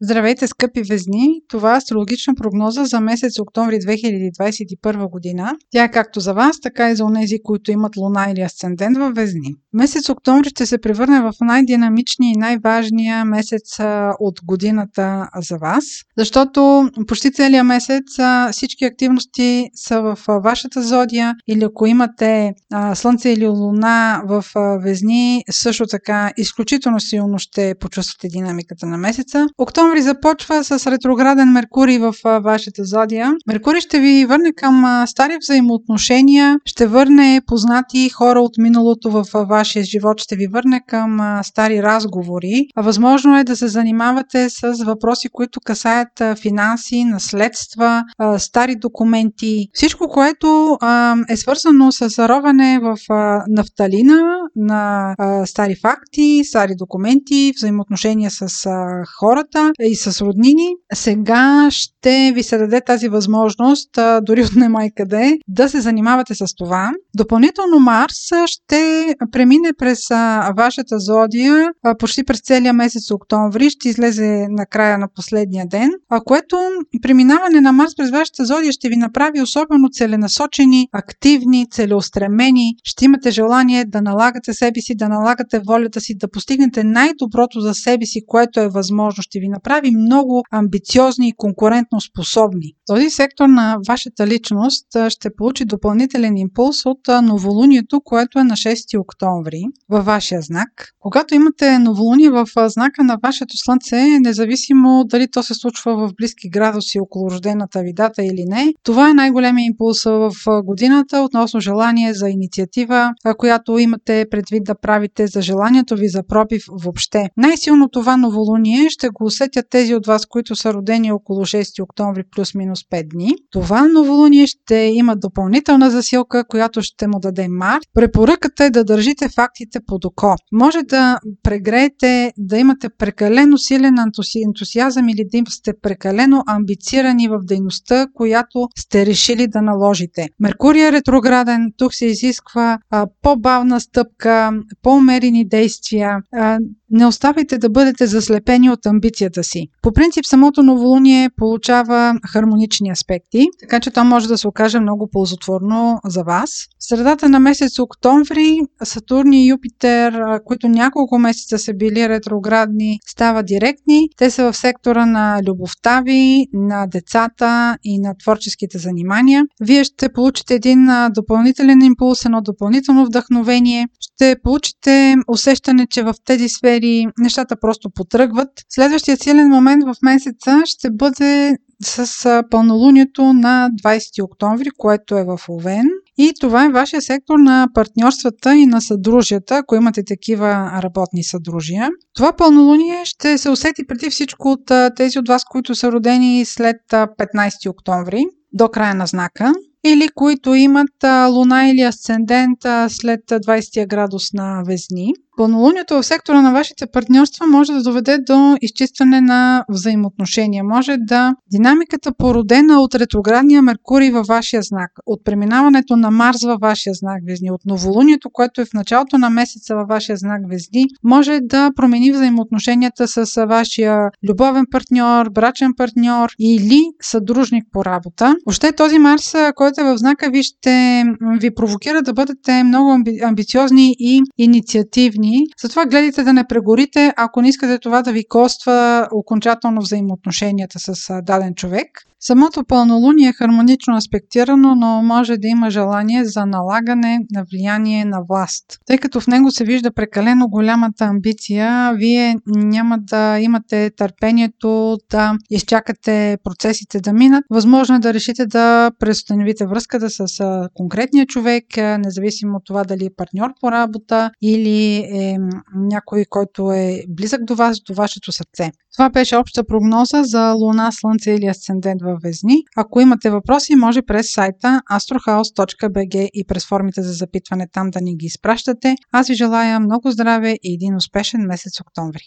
Здравейте, скъпи везни! Това е астрологична прогноза за месец октомври 2021 година. Тя е както за вас, така и за онези, които имат луна или асцендент във везни. Месец октомври ще се превърне в най-динамичния и най-важния месец от годината за вас, защото почти целият месец всички активности са в вашата зодия или ако имате Слънце или Луна в везни, също така изключително силно ще почувствате динамиката на месеца. Октомври октомври започва с ретрограден Меркурий в вашата зодия. Меркурий ще ви върне към стари взаимоотношения, ще върне познати хора от миналото в вашия живот, ще ви върне към стари разговори. Възможно е да се занимавате с въпроси, които касаят финанси, наследства, стари документи. Всичко, което е свързано с роване в нафталина на стари факти, стари документи, взаимоотношения с хората и с роднини, сега ще ви се даде тази възможност, дори от немай къде, да се занимавате с това. Допълнително Марс ще премине през вашата зодия почти през целия месец октомври, ще излезе на края на последния ден, което преминаване на Марс през вашата зодия ще ви направи особено целенасочени, активни, целеустремени. Ще имате желание да налагате себе си, да налагате волята си, да постигнете най-доброто за себе си, което е възможно. Ще ви направи прави много амбициозни и конкурентно способни. Този сектор на вашата личност ще получи допълнителен импулс от новолунието, което е на 6 октомври във вашия знак. Когато имате новолуние в знака на вашето слънце, независимо дали то се случва в близки градуси около рождената ви дата или не, това е най-големия импулс в годината относно желание за инициатива, която имате предвид да правите за желанието ви за пробив въобще. Най-силно това новолуние ще го усетя усетят тези от вас, които са родени около 6 октомври плюс-минус 5 дни. Това новолуние ще има допълнителна засилка, която ще му даде Марс. Препоръката е да държите фактите под око. Може да прегреете, да имате прекалено силен ентусиазъм или да сте прекалено амбицирани в дейността, която сте решили да наложите. Меркурий е ретрограден, тук се изисква а, по-бавна стъпка, по-умерени действия. А, не оставайте да бъдете заслепени от амбицията си. По принцип, самото новолуние получава хармонични аспекти, така че то може да се окаже много ползотворно за вас. В средата на месец октомври Сатурн и Юпитер, които няколко месеца са били ретроградни, стават директни. Те са в сектора на любовта ви, на децата и на творческите занимания. Вие ще получите един допълнителен импулс, едно допълнително вдъхновение. Ще получите усещане, че в тези сфери сфери, нещата просто потръгват. Следващия силен момент в месеца ще бъде с пълнолунието на 20 октомври, което е в Овен. И това е вашия сектор на партньорствата и на съдружията, ако имате такива работни съдружия. Това пълнолуние ще се усети преди всичко от тези от вас, които са родени след 15 октомври до края на знака или които имат луна или асцендент след 20 градус на Везни. Пълнолунието в сектора на вашите партньорства може да доведе до изчистване на взаимоотношения. Може да динамиката породена от ретроградния Меркурий във вашия знак, от преминаването на Марс във вашия знак Везни, от новолунието, което е в началото на месеца във вашия знак Везни, може да промени взаимоотношенията с вашия любовен партньор, брачен партньор или съдружник по работа. Още този Марс, който е в знака ви, ще ви провокира да бъдете много амбициозни и инициативни години. Затова гледайте да не прегорите, ако не искате това да ви коства окончателно взаимоотношенията с даден човек. Самото пълнолуние е хармонично аспектирано, но може да има желание за налагане на влияние на власт. Тъй като в него се вижда прекалено голямата амбиция, вие няма да имате търпението да изчакате процесите да минат. Възможно е да решите да преустановите връзката с конкретния човек, независимо от това дали е партньор по работа или е някой, който е близък до вас, до вашето сърце. Това беше обща прогноза за Луна, Слънце или Асцендент във Везни. Ако имате въпроси, може през сайта astrohouse.bg и през формите за запитване там да ни ги изпращате. Аз ви желая много здраве и един успешен месец октомври.